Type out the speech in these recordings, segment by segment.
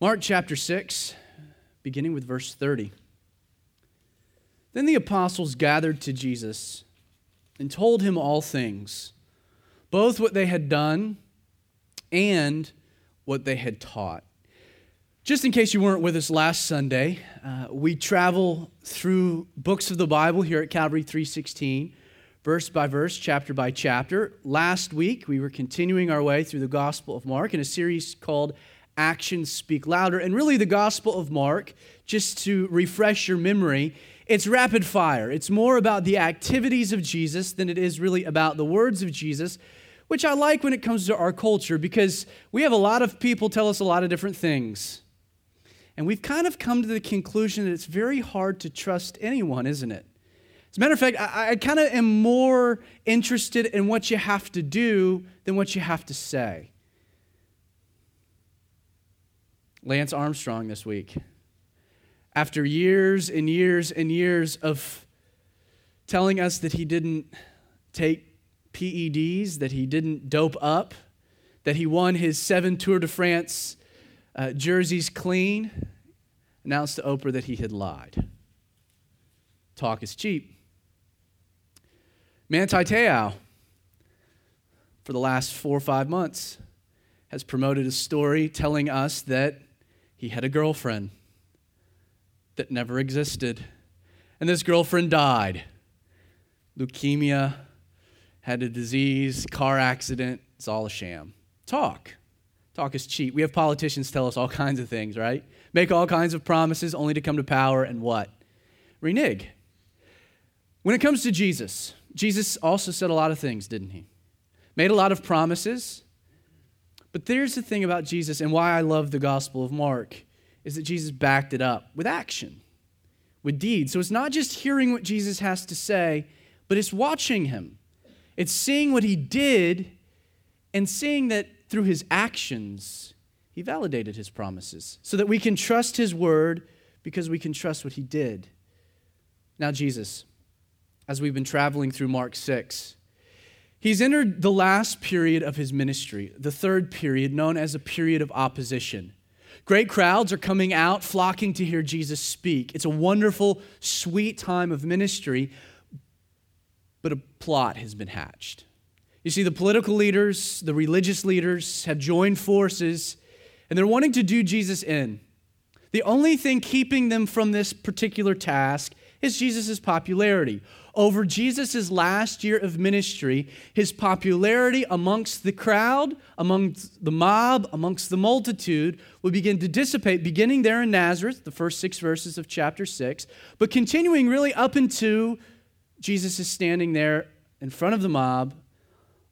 Mark chapter 6, beginning with verse 30. Then the apostles gathered to Jesus and told him all things, both what they had done and what they had taught. Just in case you weren't with us last Sunday, uh, we travel through books of the Bible here at Calvary 316, verse by verse, chapter by chapter. Last week, we were continuing our way through the Gospel of Mark in a series called actions speak louder. And really, the Gospel of Mark, just to refresh your memory, it's rapid fire. It's more about the activities of Jesus than it is really about the words of Jesus, which I like when it comes to our culture because we have a lot of people tell us a lot of different things. And we've kind of come to the conclusion that it's very hard to trust anyone, isn't it? As a matter of fact, I, I kind of am more interested in what you have to do than what you have to say. Lance Armstrong this week. After years and years and years of telling us that he didn't take PEDs, that he didn't dope up, that he won his seven Tour de France uh, jerseys clean, announced to Oprah that he had lied. Talk is cheap. Manti Te'o, for the last four or five months, has promoted a story telling us that he had a girlfriend that never existed. And this girlfriend died. Leukemia, had a disease, car accident. It's all a sham. Talk. Talk is cheap. We have politicians tell us all kinds of things, right? Make all kinds of promises only to come to power and what? Renege. When it comes to Jesus, Jesus also said a lot of things, didn't he? Made a lot of promises, but there's the thing about Jesus and why I love the Gospel of Mark is that Jesus backed it up with action, with deeds. So it's not just hearing what Jesus has to say, but it's watching him. It's seeing what he did and seeing that through his actions, he validated his promises so that we can trust his word because we can trust what he did. Now, Jesus, as we've been traveling through Mark 6, He's entered the last period of his ministry, the third period, known as a period of opposition. Great crowds are coming out, flocking to hear Jesus speak. It's a wonderful, sweet time of ministry, but a plot has been hatched. You see, the political leaders, the religious leaders have joined forces, and they're wanting to do Jesus in. The only thing keeping them from this particular task is Jesus' popularity over Jesus' last year of ministry, his popularity amongst the crowd, amongst the mob, amongst the multitude would begin to dissipate, beginning there in Nazareth, the first six verses of chapter 6, but continuing really up into Jesus is standing there in front of the mob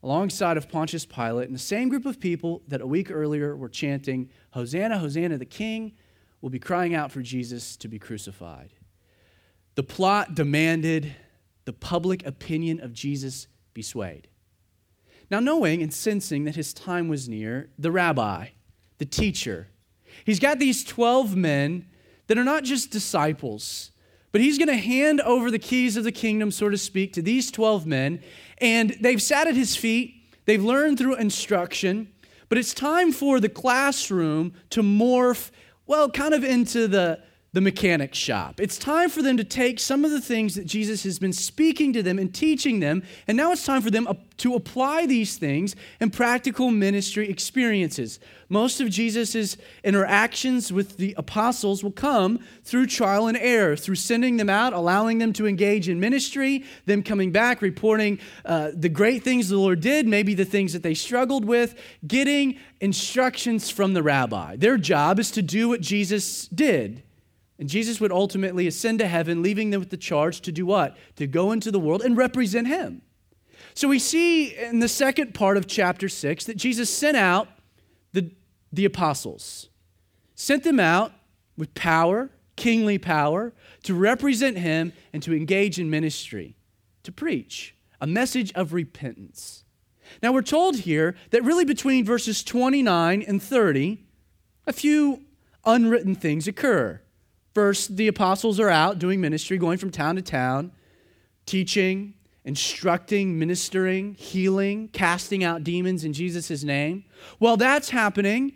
alongside of Pontius Pilate and the same group of people that a week earlier were chanting, Hosanna, Hosanna, the King, will be crying out for Jesus to be crucified. The plot demanded the public opinion of Jesus be swayed. Now, knowing and sensing that his time was near, the rabbi, the teacher, he's got these 12 men that are not just disciples, but he's going to hand over the keys of the kingdom, so to speak, to these 12 men. And they've sat at his feet, they've learned through instruction, but it's time for the classroom to morph, well, kind of into the the mechanic shop. It's time for them to take some of the things that Jesus has been speaking to them and teaching them, and now it's time for them to apply these things in practical ministry experiences. Most of Jesus' interactions with the apostles will come through trial and error, through sending them out, allowing them to engage in ministry, them coming back, reporting uh, the great things the Lord did, maybe the things that they struggled with, getting instructions from the rabbi. Their job is to do what Jesus did. And Jesus would ultimately ascend to heaven, leaving them with the charge to do what? To go into the world and represent him. So we see in the second part of chapter 6 that Jesus sent out the, the apostles, sent them out with power, kingly power, to represent him and to engage in ministry, to preach a message of repentance. Now we're told here that really between verses 29 and 30, a few unwritten things occur. First, the apostles are out doing ministry, going from town to town, teaching, instructing, ministering, healing, casting out demons in Jesus' name. While that's happening,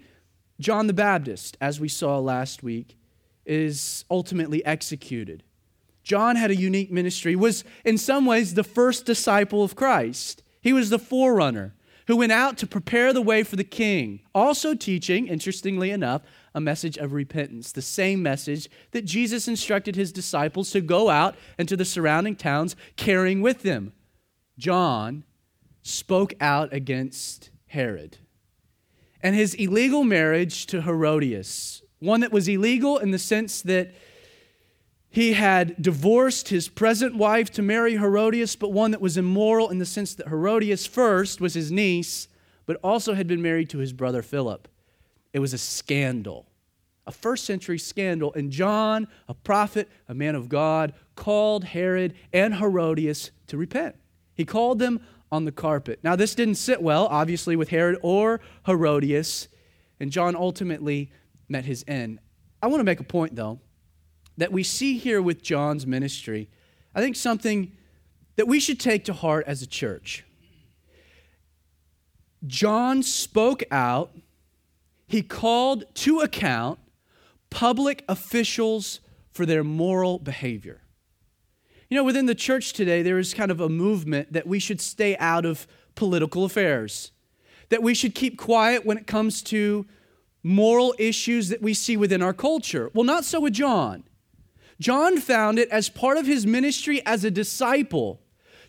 John the Baptist, as we saw last week, is ultimately executed. John had a unique ministry, was in some ways the first disciple of Christ. He was the forerunner who went out to prepare the way for the king, also teaching, interestingly enough, a message of repentance, the same message that Jesus instructed his disciples to go out into the surrounding towns carrying with them. John spoke out against Herod and his illegal marriage to Herodias, one that was illegal in the sense that he had divorced his present wife to marry Herodias, but one that was immoral in the sense that Herodias first was his niece, but also had been married to his brother Philip. It was a scandal, a first century scandal. And John, a prophet, a man of God, called Herod and Herodias to repent. He called them on the carpet. Now, this didn't sit well, obviously, with Herod or Herodias, and John ultimately met his end. I want to make a point, though that we see here with John's ministry, I think something that we should take to heart as a church. John spoke out, he called to account public officials for their moral behavior. You know, within the church today, there is kind of a movement that we should stay out of political affairs, that we should keep quiet when it comes to moral issues that we see within our culture. Well, not so with John. John found it as part of his ministry as a disciple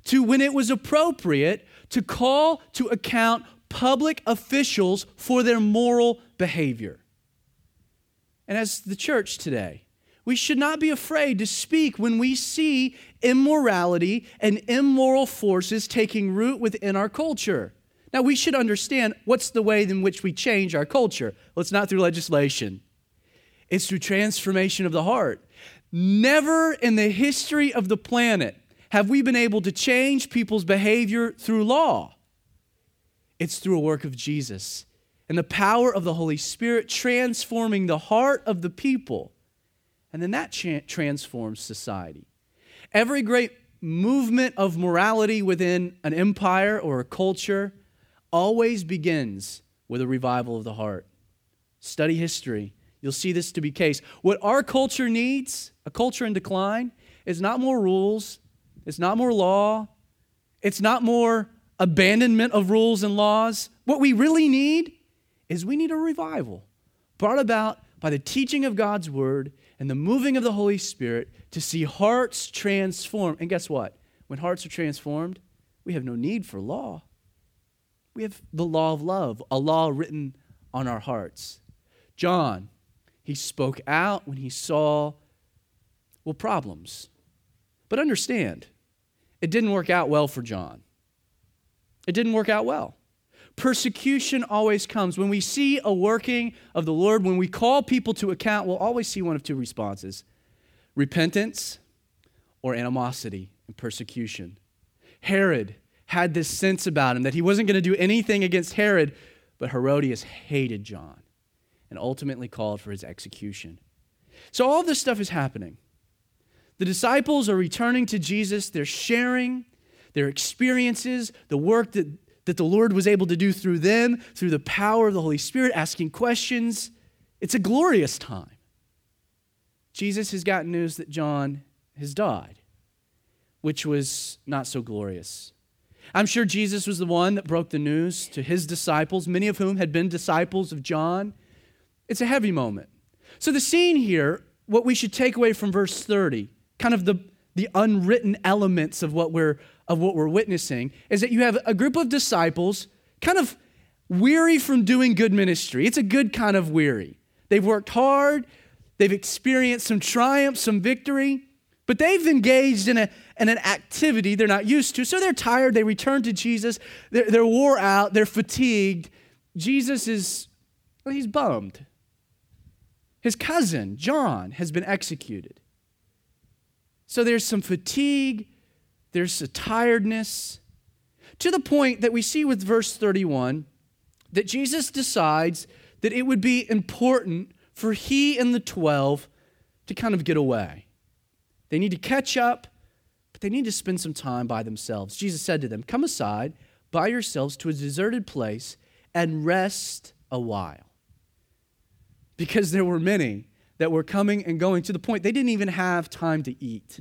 to, when it was appropriate, to call to account public officials for their moral behavior. And as the church today, we should not be afraid to speak when we see immorality and immoral forces taking root within our culture. Now, we should understand what's the way in which we change our culture. Well, it's not through legislation, it's through transformation of the heart. Never in the history of the planet have we been able to change people's behavior through law. It's through a work of Jesus and the power of the Holy Spirit transforming the heart of the people. And then that transforms society. Every great movement of morality within an empire or a culture always begins with a revival of the heart. Study history. You'll see this to be case. What our culture needs, a culture in decline, is not more rules, it's not more law, it's not more abandonment of rules and laws. What we really need is we need a revival brought about by the teaching of God's word and the moving of the Holy Spirit to see hearts transformed. And guess what? When hearts are transformed, we have no need for law. We have the law of love, a law written on our hearts. John he spoke out when he saw, well, problems. But understand, it didn't work out well for John. It didn't work out well. Persecution always comes. When we see a working of the Lord, when we call people to account, we'll always see one of two responses repentance or animosity and persecution. Herod had this sense about him that he wasn't going to do anything against Herod, but Herodias hated John and ultimately called for his execution. So, all this stuff is happening. The disciples are returning to Jesus, they're sharing their experiences, the work that, that the Lord was able to do through them, through the power of the Holy Spirit, asking questions. It's a glorious time. Jesus has gotten news that John has died, which was not so glorious. I'm sure Jesus was the one that broke the news to his disciples, many of whom had been disciples of John. It's a heavy moment. So, the scene here, what we should take away from verse 30, kind of the, the unwritten elements of what, we're, of what we're witnessing, is that you have a group of disciples kind of weary from doing good ministry. It's a good kind of weary. They've worked hard, they've experienced some triumph, some victory, but they've engaged in, a, in an activity they're not used to. So they're tired, they return to Jesus, they're, they're wore out, they're fatigued. Jesus is, well, he's bummed. His cousin, John, has been executed. So there's some fatigue, there's a tiredness, to the point that we see with verse 31 that Jesus decides that it would be important for he and the 12 to kind of get away. They need to catch up, but they need to spend some time by themselves. Jesus said to them, Come aside by yourselves to a deserted place and rest a while. because there were many that were coming and going to the point they didn't even have time to eat.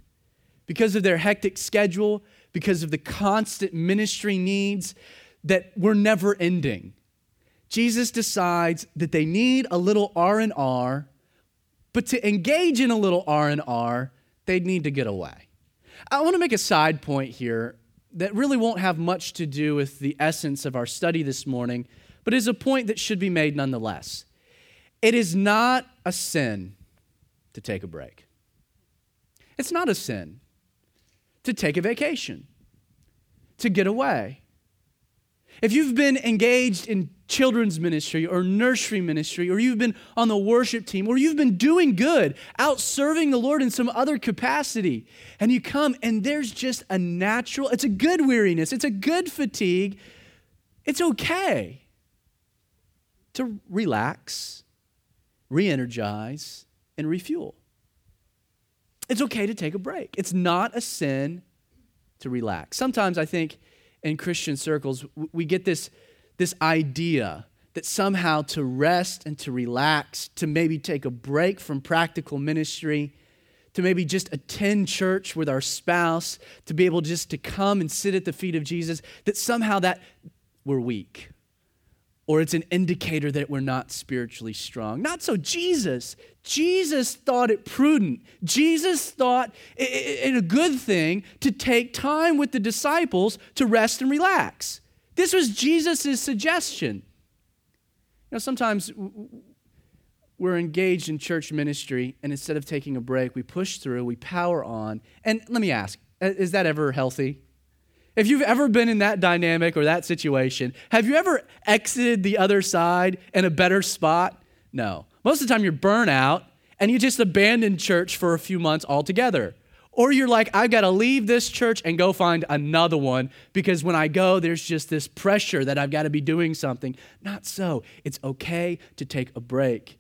Because of their hectic schedule, because of the constant ministry needs that were never ending. Jesus decides that they need a little R&R, but to engage in a little R&R, they'd need to get away. I want to make a side point here that really won't have much to do with the essence of our study this morning, but is a point that should be made nonetheless. It is not a sin to take a break. It's not a sin to take a vacation, to get away. If you've been engaged in children's ministry or nursery ministry, or you've been on the worship team, or you've been doing good, out serving the Lord in some other capacity, and you come and there's just a natural, it's a good weariness, it's a good fatigue, it's okay to relax, re energize, and refuel. It's okay to take a break. It's not a sin to relax. Sometimes I think in Christian circles, we get this, this idea that somehow to rest and to relax, to maybe take a break from practical ministry, to maybe just attend church with our spouse, to be able just to come and sit at the feet of Jesus, that somehow that we're weak or it's an indicator that we're not spiritually strong. Not so. Jesus, Jesus thought it prudent. Jesus thought it a good thing to take time with the disciples to rest and relax. This was Jesus' suggestion. You know, sometimes we're engaged in church ministry, and instead of taking a break, we push through, we power on. And let me ask, uh, is that ever healthy? If you've ever been in that dynamic or that situation, have you ever exited the other side in a better spot? No. Most of the time, you're burnt out and you just abandon church for a few months altogether. Or you're like, I've got to leave this church and go find another one because when I go, there's just this pressure that I've got to be doing something. Not so. It's okay to take a break.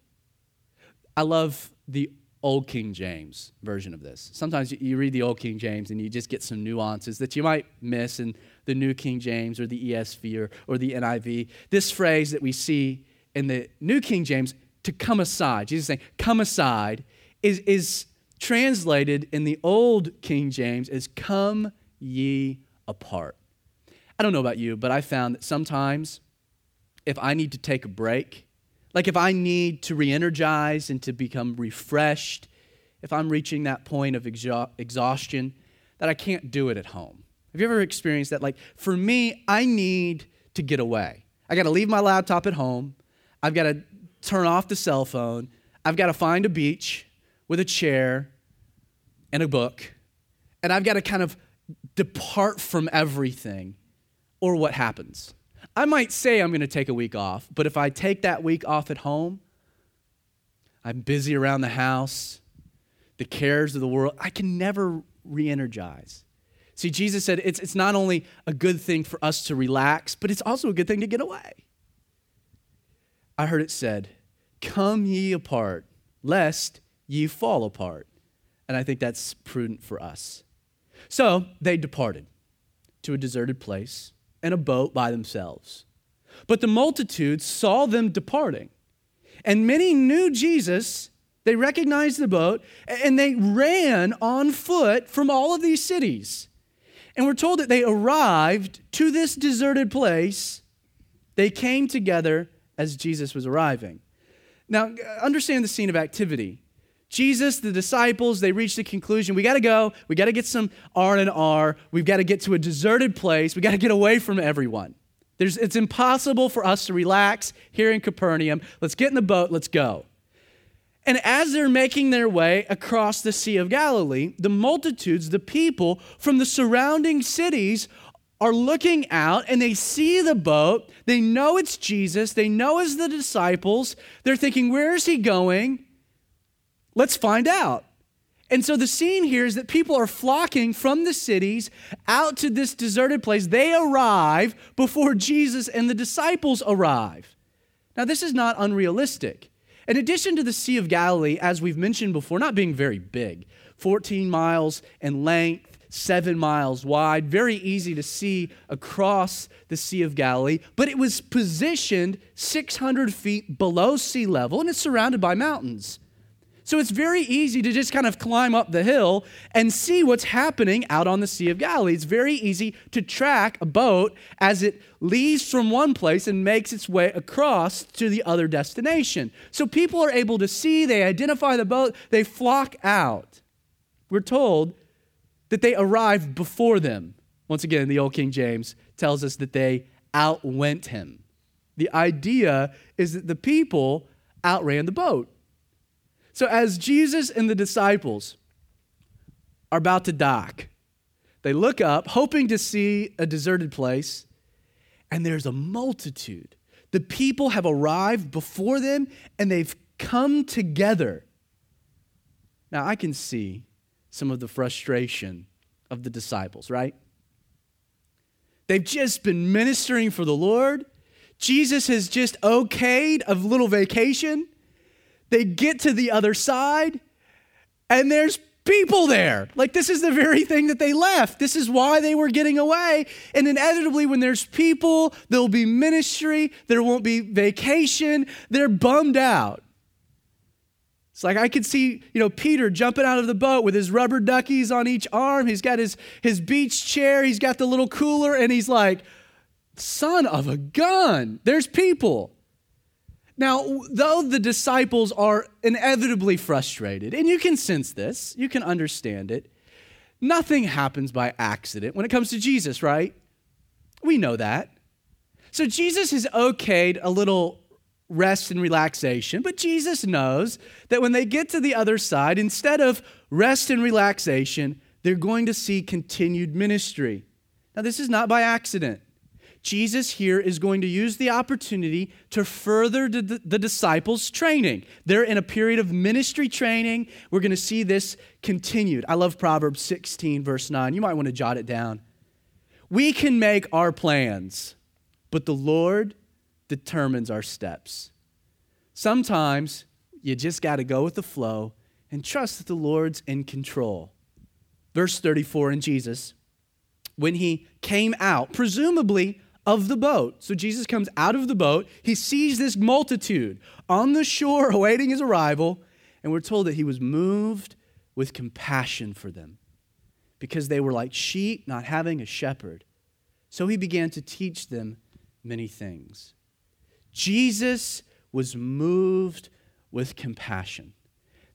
I love the Old King James version of this. Sometimes you read the Old King James and you just get some nuances that you might miss in the New King James or the ESV or, or the NIV. This phrase that we see in the New King James, to come aside, Jesus saying, come aside, is, is translated in the Old King James as come ye apart. I don't know about you, but I found that sometimes if I need to take a break, like if I need to re energize and to become refreshed, if I'm reaching that point of exhaustion, that I can't do it at home. Have you ever experienced that? Like for me, I need to get away. I got to leave my laptop at home. I've got to turn off the cell phone. I've got to find a beach with a chair and a book. And I've got to kind of depart from everything. Or what happens? I might say I'm going to take a week off, but if I take that week off at home, I'm busy around the house, the cares of the world, I can never re energize. See, Jesus said it's, it's not only a good thing for us to relax, but it's also a good thing to get away. I heard it said, Come ye apart, lest ye fall apart. And I think that's prudent for us. So they departed to a deserted place in a boat by themselves. But the multitudes saw them departing, and many knew Jesus. They recognized the boat, and they ran on foot from all of these cities. And we're told that they arrived to this deserted place. They came together as Jesus was arriving. Now, understand the scene of activity. Jesus, the disciples, they reach the conclusion, we got to go. We got to get some R and R. We've got to get to a deserted place. We got to get away from everyone. There's, it's impossible for us to relax here in Capernaum. Let's get in the boat. Let's go. And as they're making their way across the Sea of Galilee, the multitudes, the people from the surrounding cities are looking out and they see the boat. They know it's Jesus. They know it's the disciples. They're thinking, where is he going? Let's find out. And so the scene here is that people are flocking from the cities out to this deserted place. They arrive before Jesus and the disciples arrive. Now, this is not unrealistic. In addition to the Sea of Galilee, as we've mentioned before, not being very big, 14 miles in length, seven miles wide, very easy to see across the Sea of Galilee, but it was positioned 600 feet below sea level and it's surrounded by mountains. So it's very easy to just kind of climb up the hill and see what's happening out on the Sea of Galilee. It's very easy to track a boat as it leaves from one place and makes its way across to the other destination. So people are able to see, they identify the boat, they flock out. We're told that they arrived before them. Once again, the Old King James tells us that they outwent him. The idea is that the people outran the boat. So, as Jesus and the disciples are about to dock, they look up, hoping to see a deserted place, and there's a multitude. The people have arrived before them and they've come together. Now, I can see some of the frustration of the disciples, right? They've just been ministering for the Lord. Jesus has just okayed a little vacation. They get to the other side, and there's people there. Like, this is the very thing that they left. This is why they were getting away. And inevitably, when there's people, there'll be ministry, there won't be vacation. They're bummed out. It's like I could see, you know, Peter jumping out of the boat with his rubber duckies on each arm. He's got his, his beach chair, he's got the little cooler, and he's like, son of a gun, there's people. Now, though the disciples are inevitably frustrated, and you can sense this, you can understand it, nothing happens by accident when it comes to Jesus, right? We know that. So Jesus has okayed a little rest and relaxation, but Jesus knows that when they get to the other side, instead of rest and relaxation, they're going to see continued ministry. Now, this is not by accident. Jesus here is going to use the opportunity to further the, the, disciples' training. They're in a period of ministry training. We're going to see this continued. I love Proverbs 16, verse 9. You might want to jot it down. We can make our plans, but the Lord determines our steps. Sometimes you just got to go with the flow and trust that the Lord's in control. Verse 34 in Jesus, when he came out, presumably of the boat. So Jesus comes out of the boat. He sees this multitude on the shore awaiting his arrival, and we're told that he was moved with compassion for them because they were like sheep not having a shepherd. So he began to teach them many things. Jesus was moved with compassion.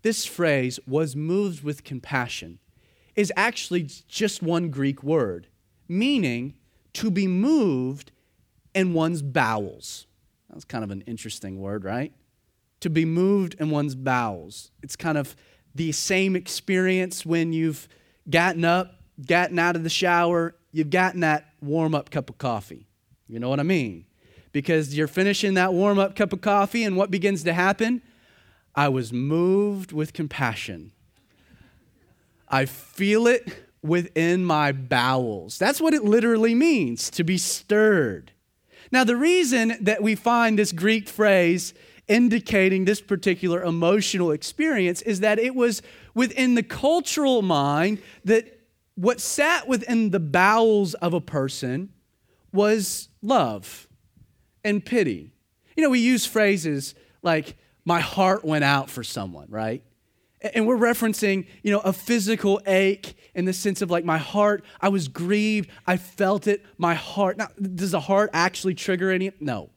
This phrase, was moved with compassion, is actually just one Greek word, meaning to be moved in one's bowels. That's kind of an interesting word, right? To be moved in one's bowels. It's kind of the same experience when you've gotten up, gotten out of the shower, you've gotten that warm up cup of coffee. You know what I mean? Because you're finishing that warm up cup of coffee, and what begins to happen? I was moved with compassion. I feel it within my bowels. That's what it literally means to be stirred. Now, the reason that we find this Greek phrase indicating this particular emotional experience is that it was within the cultural mind that what sat within the bowels of a person was love and pity. You know, we use phrases like, my heart went out for someone, right? And we're referencing, you know, a physical ache in the sense of like my heart, I was grieved, I felt it, my heart. Now, does the heart actually trigger any? No.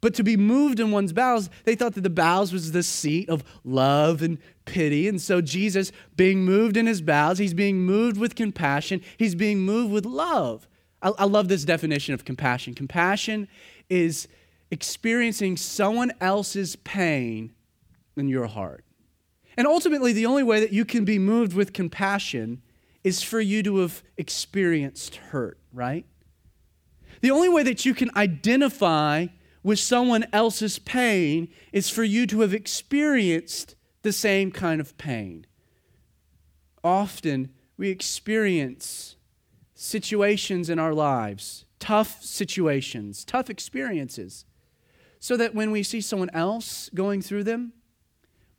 But to be moved in one's bowels, they thought that the bowels was the seat of love and pity. And so Jesus, being moved in his bowels, he's being moved with compassion, he's being moved with love. I, I love this definition of compassion. Compassion is experiencing someone else's pain in your heart. And ultimately, the only way that you can be moved with compassion is for you to have experienced hurt, right? The only way that you can identify with someone else's pain is for you to have experienced the same kind of pain. Often, we experience situations in our lives, tough situations, tough experiences, so that when we see someone else going through them,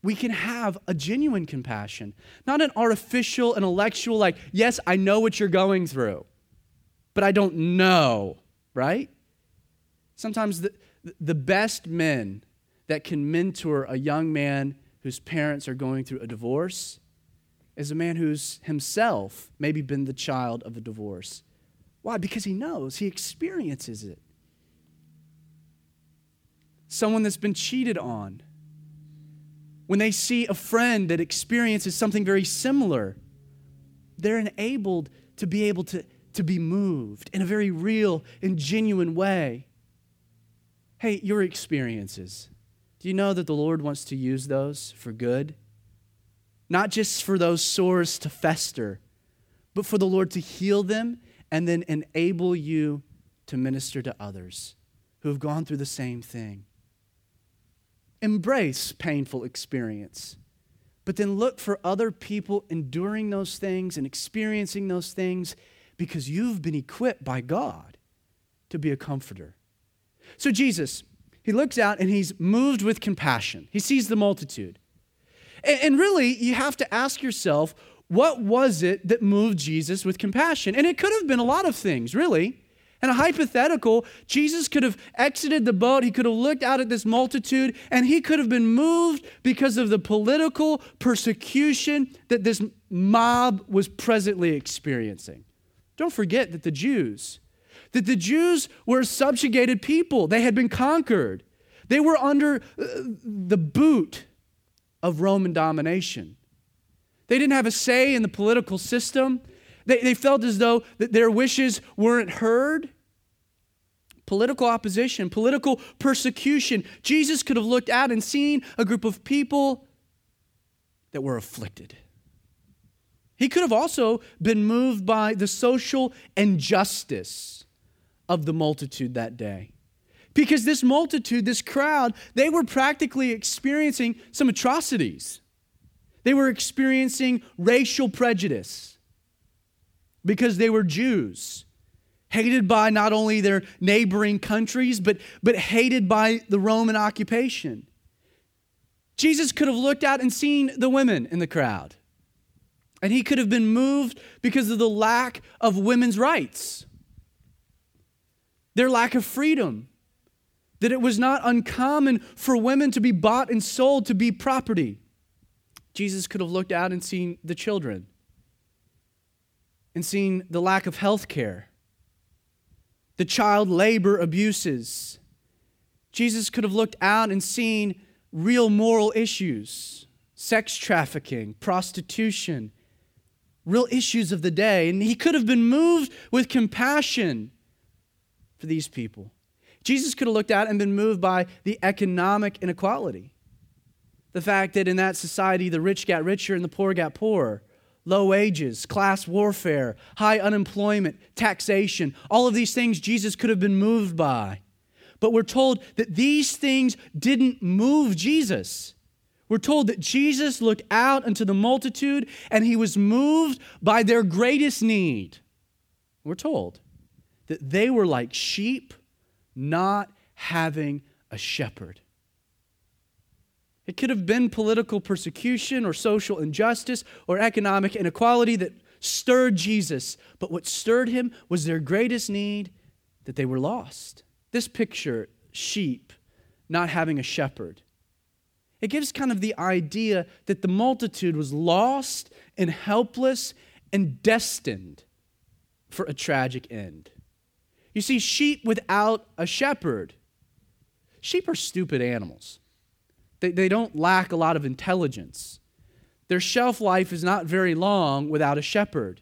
we can have a genuine compassion, not an artificial, intellectual, like, yes, I know what you're going through, but I don't know, right? Sometimes the, the best men that can mentor a young man whose parents are going through a divorce is a man who's himself maybe been the child of a divorce. Why? Because he knows, he experiences it. Someone that's been cheated on. When they see a friend that experiences something very similar, they're enabled to be able to, to be moved in a very real and genuine way. Hey, your experiences. Do you know that the Lord wants to use those for good? Not just for those sores to fester, but for the Lord to heal them and then enable you to minister to others who have gone through the same thing. Embrace painful experience, but then look for other people enduring those things and experiencing those things because you've been equipped by God to be a comforter. So, Jesus, he looks out and he's moved with compassion. He sees the multitude. And, really, you have to ask yourself, what was it that moved Jesus with compassion? And it could have been a lot of things, really. And a hypothetical, Jesus could have exited the boat, he could have looked out at this multitude, and he could have been moved because of the political persecution that this mob was presently experiencing. Don't forget that the Jews, that the Jews were a subjugated people. They had been conquered. They were under uh, the boot of Roman domination. They didn't have a say in the political system. They, they felt as though that their wishes weren't heard. Political opposition, political persecution. Jesus could have looked out and seen a group of people that were afflicted. He could have also been moved by the social injustice of the multitude that day. Because this multitude, this crowd, they were practically experiencing some atrocities. They were experiencing racial prejudice because they were Jews, hated by not only their neighboring countries, but, but hated by the Roman occupation. Jesus could have looked out and seen the women in the crowd, and he could have been moved because of the lack of women's rights their lack of freedom, that it was not uncommon for women to be bought and sold to be property. Jesus could have looked out and seen the children and seeing the lack of health care, the child labor abuses. Jesus could have looked out and seen real moral issues, sex trafficking, prostitution, real issues of the day. And he could have been moved with compassion for these people. Jesus could have looked out and been moved by the economic inequality. The fact that in that society, the rich got richer and the poor got poorer. Low wages, class warfare, high unemployment, taxation, all of these things Jesus could have been moved by. But we're told that these things didn't move Jesus. We're told that Jesus looked out into the multitude and he was moved by their greatest need. We're told that they were like sheep not having a shepherd. It could have been political persecution or social injustice or economic inequality that stirred Jesus, but what stirred him was their greatest need that they were lost. This picture, sheep not having a shepherd, it gives kind of the idea that the multitude was lost and helpless and destined for a tragic end. You see, sheep without a shepherd, sheep are stupid animals. They, they don't lack a lot of intelligence. Their shelf life is not very long without a shepherd.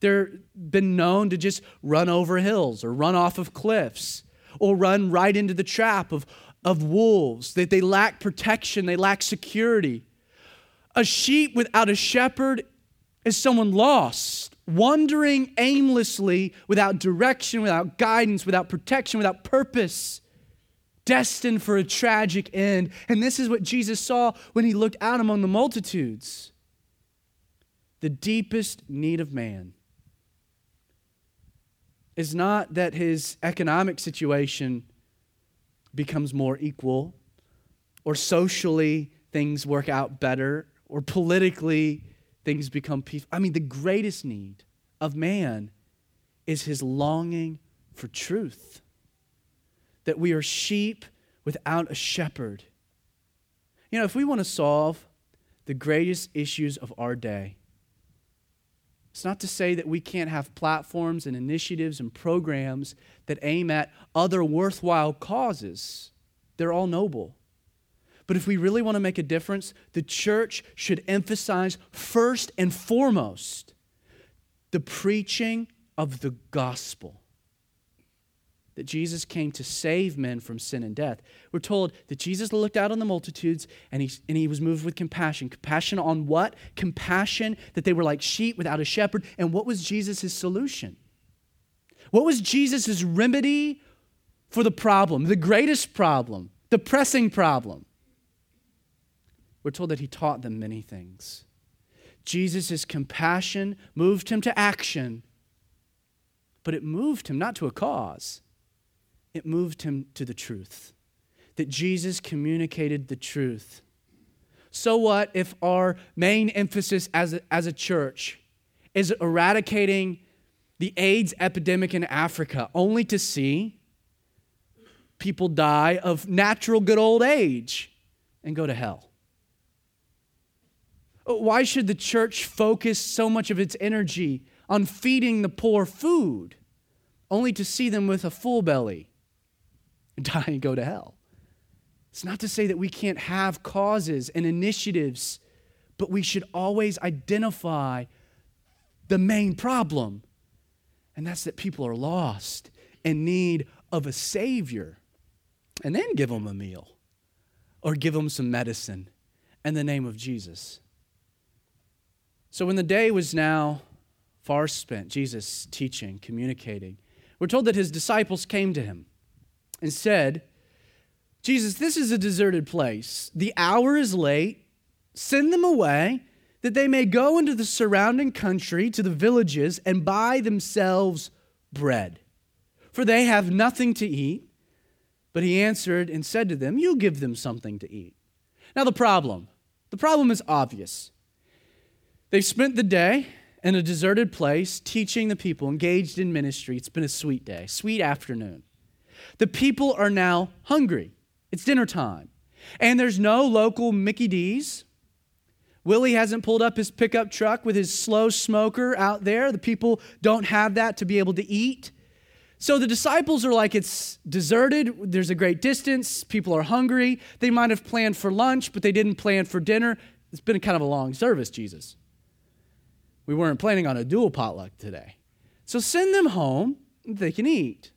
They've been known to just run over hills or run off of cliffs or run right into the trap of, of wolves. That they, they lack protection, they lack security. A sheep without a shepherd is someone lost wandering aimlessly without direction, without guidance, without protection, without purpose, destined for a tragic end. And this is what Jesus saw when he looked out among the multitudes. The deepest need of man is not that his economic situation becomes more equal or socially things work out better or politically things become peaceful. I mean, the greatest need of man is his longing for truth. That we are sheep without a shepherd. You know, if we want to solve the greatest issues of our day, it's not to say that we can't have platforms and initiatives and programs that aim at other worthwhile causes. They're all noble. But if we really want to make a difference, the church should emphasize first and foremost the preaching of the gospel that Jesus came to save men from sin and death. We're told that Jesus looked out on the multitudes and he, and he was moved with compassion. Compassion on what? Compassion that they were like sheep without a shepherd. And what was Jesus' solution? What was Jesus' remedy for the problem, the greatest problem, the pressing problem? We're told that he taught them many things. Jesus' compassion moved him to action, but it moved him not to a cause it moved him to the truth. That Jesus communicated the truth. So, what if our main emphasis as a, as a church is eradicating the AIDS epidemic in Africa only to see people die of natural good old age and go to hell? Why should the church focus so much of its energy on feeding the poor food only to see them with a full belly die and go to hell. It's not to say that we can't have causes and initiatives, but we should always identify the main problem, and that's that people are lost in need of a Savior, and then give them a meal or give them some medicine in the name of Jesus. So when the day was now far spent, Jesus teaching, communicating, we're told that his disciples came to him and said, Jesus, this is a deserted place. The hour is late. Send them away that they may go into the surrounding country to the villages and buy themselves bread. For they have nothing to eat. But he answered and said to them, You give them something to eat. Now, the problem the problem is obvious. They've spent the day in a deserted place teaching the people, engaged in ministry. It's been a sweet day, sweet afternoon. The people are now hungry. It's dinner time. And there's no local Mickey D's. Willie hasn't pulled up his pickup truck with his slow smoker out there. The people don't have that to be able to eat. So the disciples are like, it's deserted. There's a great distance. People are hungry. They might have planned for lunch, but they didn't plan for dinner. It's been kind of a long service, Jesus. We weren't planning on a dual potluck today. So send them home. They can eat.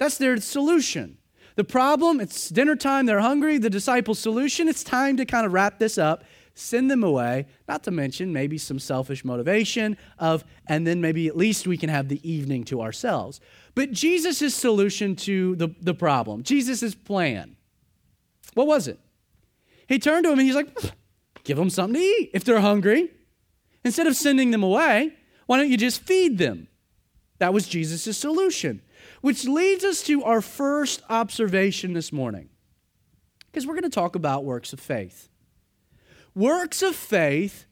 That's their solution. The problem, it's dinner time, they're hungry. The disciples' solution, it's time to kind of wrap this up, send them away, not to mention maybe some selfish motivation of, and then maybe at least we can have the evening to ourselves. But Jesus' solution to the, the problem, Jesus' plan, what was it? He turned to him and he's like, give them something to eat if they're hungry. Instead of sending them away, why don't you just feed them? That was Jesus' solution. Which leads us to our first observation this morning. Because we're going to talk about works of faith. Works of faith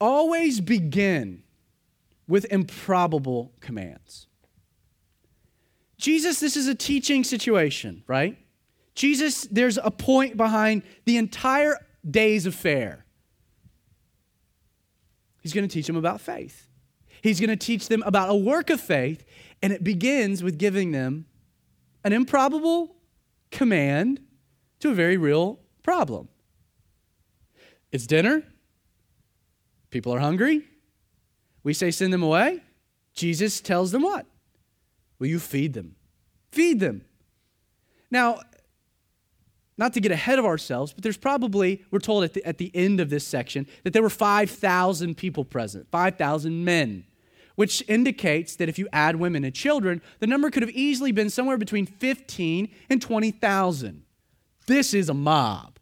always begin with improbable commands. Jesus, this is a teaching situation, right? Jesus, there's a point behind the entire day's affair. He's going to teach them about faith. He's going to teach them about a work of faith, and it begins with giving them an improbable command to a very real problem. It's dinner. People are hungry. We say, send them away. Jesus tells them what? Will you feed them? Feed them. Now, not to get ahead of ourselves, but there's probably, we're told at the, at the end of this section, that there were 5,000 people present, 5,000 men which indicates that if you add women and children, the number could have easily been somewhere between 15 and 20,000. This is a mob.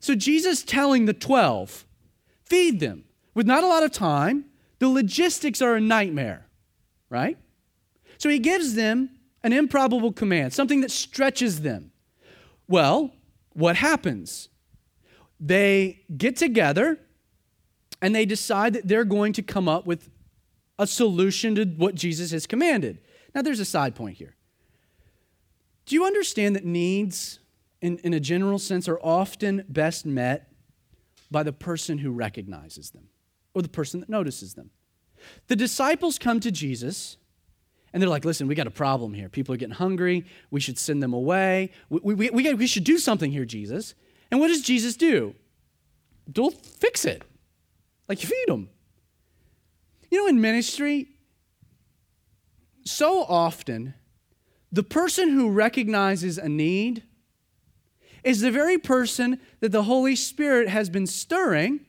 So Jesus telling the 12, feed them with not a lot of time. The logistics are a nightmare, right? So he gives them an improbable command, something that stretches them. Well, what happens? they get together and they decide that they're going to come up with a solution to what Jesus has commanded. Now, there's a side point here. Do you understand that needs, in, in a general sense, are often best met by the person who recognizes them or the person that notices them? The disciples come to Jesus and they're like, listen, we got a problem here. People are getting hungry. We should send them away. We, we, we, we should do something here, Jesus. And what does Jesus do? Don't fix it. Like, feed them. You know, in ministry, so often, the person who recognizes a need is the very person that the Holy Spirit has been stirring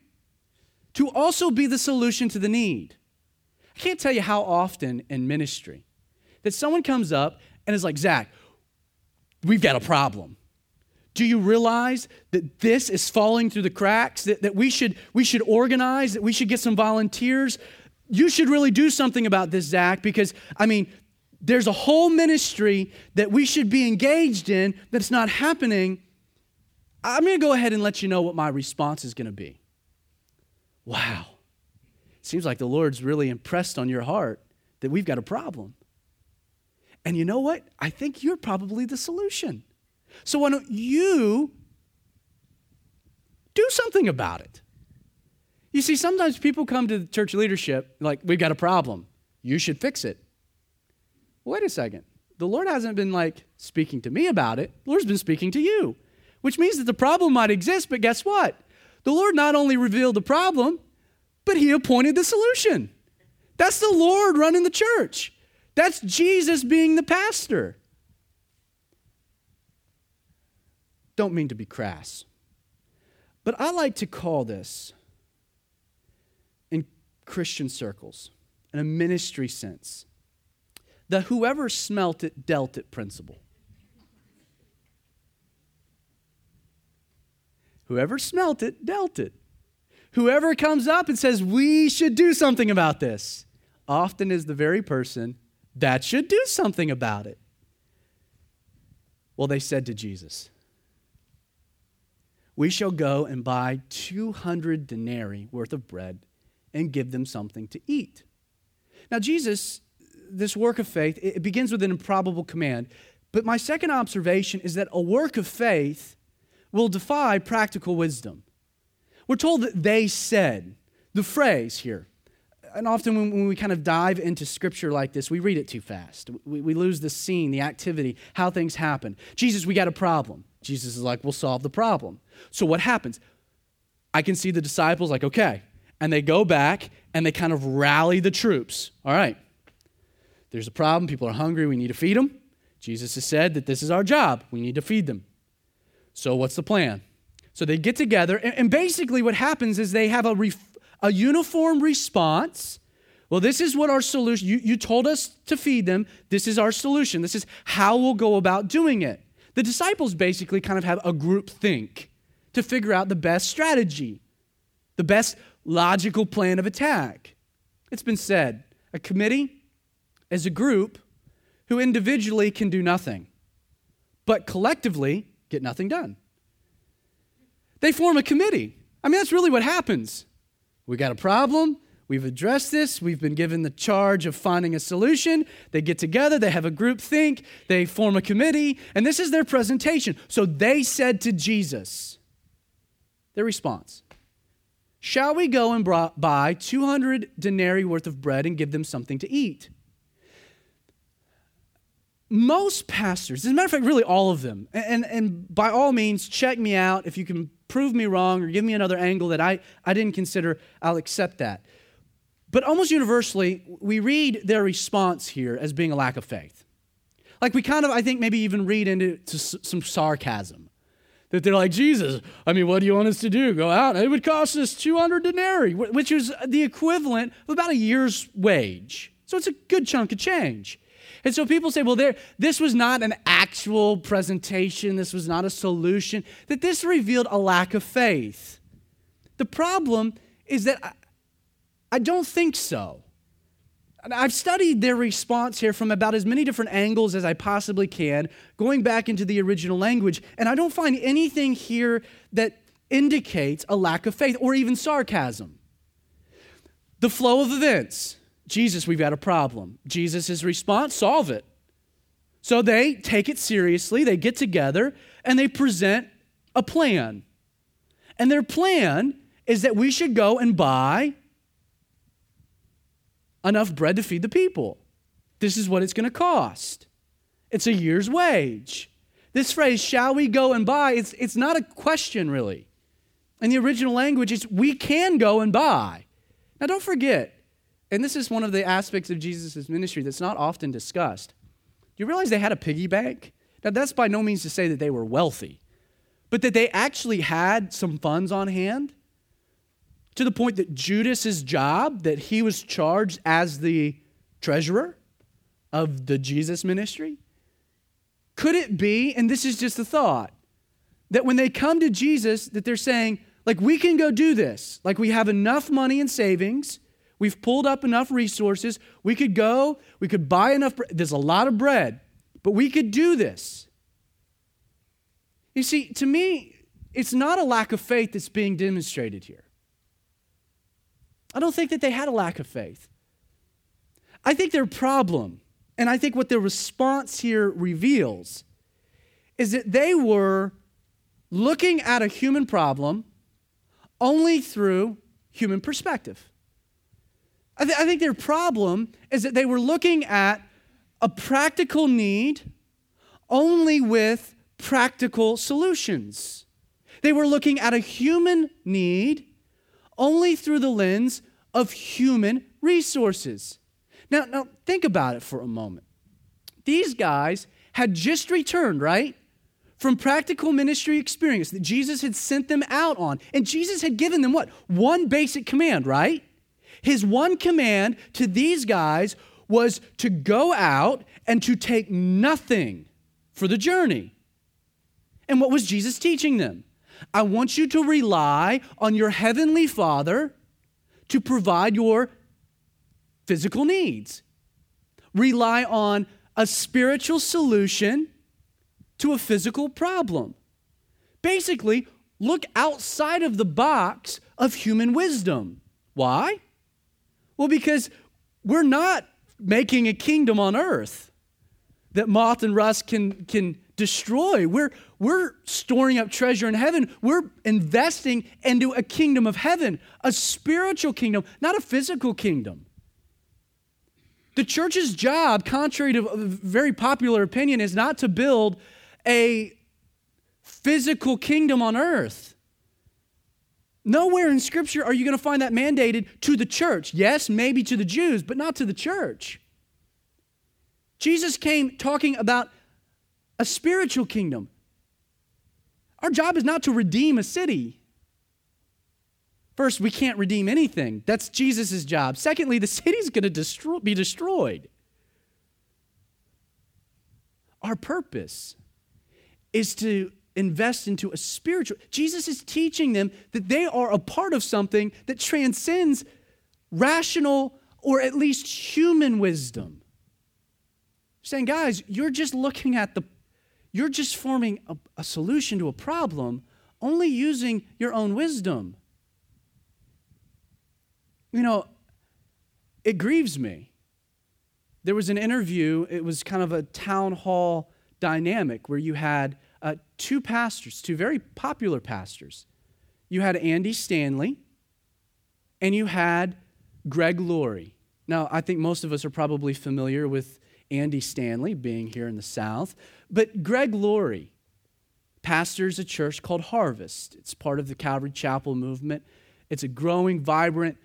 to also be the solution to the need. I can't tell you how often in ministry that someone comes up and is like, Zach, we've got a problem. Do you realize that this is falling through the cracks? That, that we, should, we should organize, that we should get some volunteers? You should really do something about this, Zach, because, I mean, there's a whole ministry that we should be engaged in that's not happening. I'm going to go ahead and let you know what my response is going to be. Wow. Seems like the Lord's really impressed on your heart that we've got a problem. And you know what? I think you're probably the solution. So why don't you do something about it? You see, sometimes people come to the church leadership like, we've got a problem. You should fix it. Wait a second. The Lord hasn't been like speaking to me about it, the Lord's been speaking to you, which means that the problem might exist, but guess what? The Lord not only revealed the problem, but He appointed the solution. That's the Lord running the church. That's Jesus being the pastor. Don't mean to be crass. But I like to call this, Christian circles, in a ministry sense, the whoever smelt it dealt it principle. Whoever smelt it dealt it. Whoever comes up and says, We should do something about this, often is the very person that should do something about it. Well, they said to Jesus, we shall go and buy 200 denarii worth of bread and give them something to eat. Now, Jesus, this work of faith, it begins with an improbable command. But my second observation is that a work of faith will defy practical wisdom. We're told that they said, the phrase here. And often when, we kind of dive into scripture like this, we read it too fast. We, we lose the scene, the activity, how things happen. Jesus, we got a problem. Jesus is like, we'll solve the problem. So what happens? I can see the disciples like, okay. And they go back and they kind of rally the troops. All right, there's a problem. People are hungry. We need to feed them. Jesus has said that this is our job. We need to feed them. So what's the plan? So they get together, and, basically what happens is they have a, ref- a uniform response. Well, this is what our solution, you, you told us to feed them. This is our solution. This is how we'll go about doing it. The disciples basically kind of have a group think to figure out the best strategy, the best logical plan of attack. It's been said a committee is a group who individually can do nothing, but collectively get nothing done. They form a committee. I mean, that's really what happens. We got a problem. We've addressed this. We've been given the charge of finding a solution. They get together, they have a group think, they form a committee, and this is their presentation. So they said to Jesus, their response Shall we go and buy 200 denarii worth of bread and give them something to eat? Most pastors, as a matter of fact, really all of them, and, and by all means, check me out. If you can prove me wrong or give me another angle that I, I didn't consider, I'll accept that. But almost universally, we read their response here as being a lack of faith. Like we kind of, I think, maybe even read into some sarcasm. That they're like, Jesus, I mean, what do you want us to do? Go out? It would cost us 200 denarii, which is the equivalent of about a year's wage. So it's a good chunk of change. And so people say, well, there, this was not an actual presentation, this was not a solution, that this revealed a lack of faith. The problem is that I don't think so. I've studied their response here from about as many different angles as I possibly can, going back into the original language, and I don't find anything here that indicates a lack of faith or even sarcasm. The flow of events. Jesus, we've got a problem. Jesus' response, solve it. So they take it seriously, they get together, and they present a plan. And their plan is that we should go and buy enough bread to feed the people. This is what it's going to cost. It's a year's wage. This phrase, shall we go and buy, it's, it's not a question really. In the original language, it's we can go and buy. Now, don't forget, and this is one of the aspects of Jesus' ministry that's not often discussed. Do you realize they had a piggy bank? Now, that's by no means to say that they were wealthy, but that they actually had some funds on hand to the point that Judas's job, that he was charged as the treasurer of the Jesus ministry, could it be, and this is just a thought, that when they come to Jesus, that they're saying, like, we can go do this. Like, we have enough money in savings. We've pulled up enough resources. We could go, we could buy enough. Bre- There's a lot of bread, but we could do this. You see, to me, it's not a lack of faith that's being demonstrated here. I don't think that they had a lack of faith. I think their problem, and I think what their response here reveals, is that they were looking at a human problem only through human perspective. I, th- I, think their problem is that they were looking at a practical need only with practical solutions. They were looking at a human need only through the lens of human resources. Now, now think about it for a moment. These guys had just returned, right? From practical ministry experience that Jesus had sent them out on. And Jesus had given them what? One basic command, right? His one command to these guys was to go out and to take nothing for the journey. And what was Jesus teaching them? I want you to rely on your heavenly Father to provide your physical needs. Rely on a spiritual solution to a physical problem. Basically, look outside of the box of human wisdom. Why? Well, because we're not making a kingdom on earth that moth and rust can, can destroy. We're, we're storing up treasure in heaven. We're investing into a kingdom of heaven, a spiritual kingdom, not a physical kingdom. The church's job, contrary to very popular opinion, is not to build a physical kingdom on earth. Nowhere in Scripture are you going to find that mandated to the church. Yes, maybe to the Jews, but not to the church. Jesus came talking about a spiritual kingdom. Our job is not to redeem a city. First, we can't redeem anything. That's Jesus' job. Secondly, the city's going to be destroyed. Our purpose is to invest into a spiritual. Jesus is teaching them that they are a part of something that transcends rational or at least human wisdom. Saying, guys, you're just looking at the, you're just forming a, a solution to a problem only using your own wisdom. You know, it grieves me. There was an interview, it was kind of a town hall dynamic where you had uh, two pastors, two very popular pastors. You had Andy Stanley and you had Greg Laurie. Now, I think most of us are probably familiar with Andy Stanley being here in the South, but Greg Laurie pastors a church called Harvest. It's part of the Calvary Chapel movement. It's a growing, vibrant,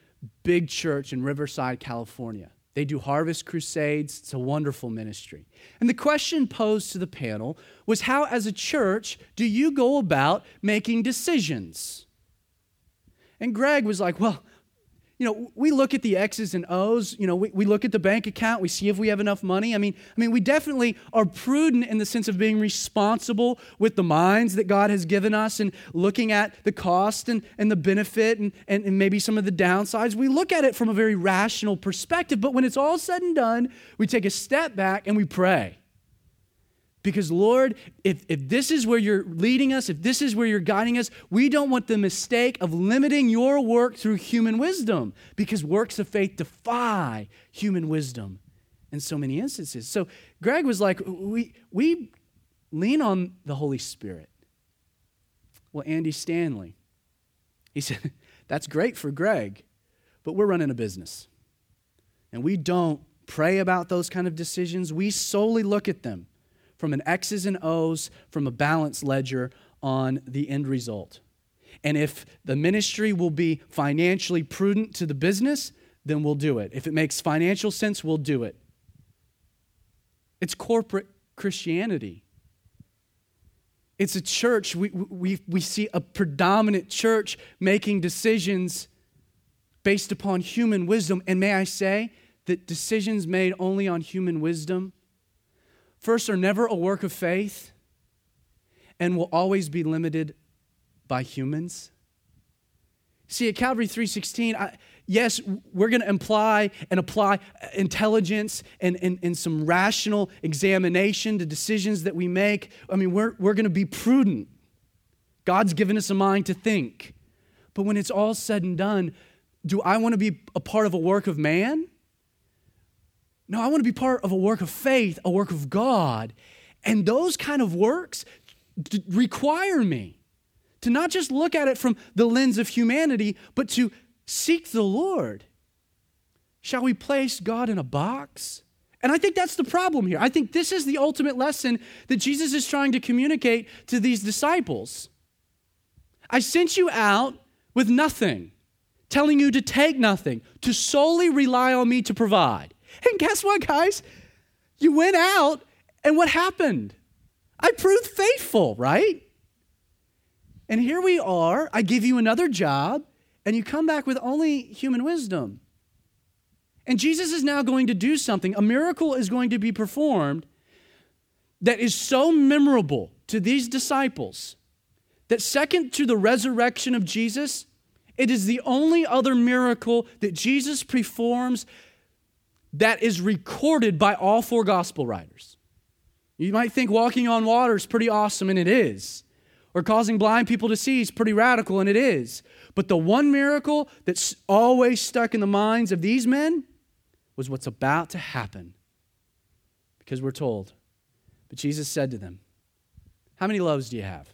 big church in Riverside, California. They do harvest crusades. It's a wonderful ministry. And the question posed to the panel was how, as a church, do you go about making decisions? And Greg was like, Well, you know, we look at the X's and O's, you know, we, we look at the bank account, we see if we have enough money. I mean, I mean, we definitely are prudent in the sense of being responsible with the minds that God has given us and looking at the cost and, and the benefit and, and, and maybe some of the downsides. We look at it from a very rational perspective, but when it's all said and done, we take a step back and we pray. Because, Lord, if, if this is where you're leading us, if this is where you're guiding us, we don't want the mistake of limiting your work through human wisdom because works of faith defy human wisdom in so many instances. So Greg was like, we, we lean on the Holy Spirit. Well, Andy Stanley, he said, that's great for Greg, but we're running a business. And we don't pray about those kind of decisions. We solely look at them from an X's and O's, from a balance ledger on the end result. And if the ministry will be financially prudent to the business, then we'll do it. If it makes financial sense, we'll do it. It's corporate Christianity. It's a church. We, we, we see a predominant church making decisions based upon human wisdom. And may I say that decisions made only on human wisdom First, are never a work of faith and will always be limited by humans. See, at Calvary 316, I, yes, we're going to imply and apply intelligence and, and, and some rational examination to decisions that we make. I mean, we're, we're going to be prudent. God's given us a mind to think. But when it's all said and done, do I want to be a part of a work of man? No, I want to be part of a work of faith, a work of God. And those kind of works d- require me to not just look at it from the lens of humanity, but to seek the Lord. Shall we place God in a box? And I think that's the problem here. I think this is the ultimate lesson that Jesus is trying to communicate to these disciples. I sent you out with nothing, telling you to take nothing, to solely rely on me to provide. And guess what, guys? You went out, and what happened? I proved faithful, right? And here we are. I give you another job, and you come back with only human wisdom. And Jesus is now going to do something. A miracle is going to be performed that is so memorable to these disciples that, second to the resurrection of Jesus, it is the only other miracle that Jesus performs that is recorded by all four gospel writers. You might think walking on water is pretty awesome, and it is. Or causing blind people to see is pretty radical, and it is. But the one miracle that's always stuck in the minds of these men was what's about to happen. Because we're told. But Jesus said to them, How many loaves do you have?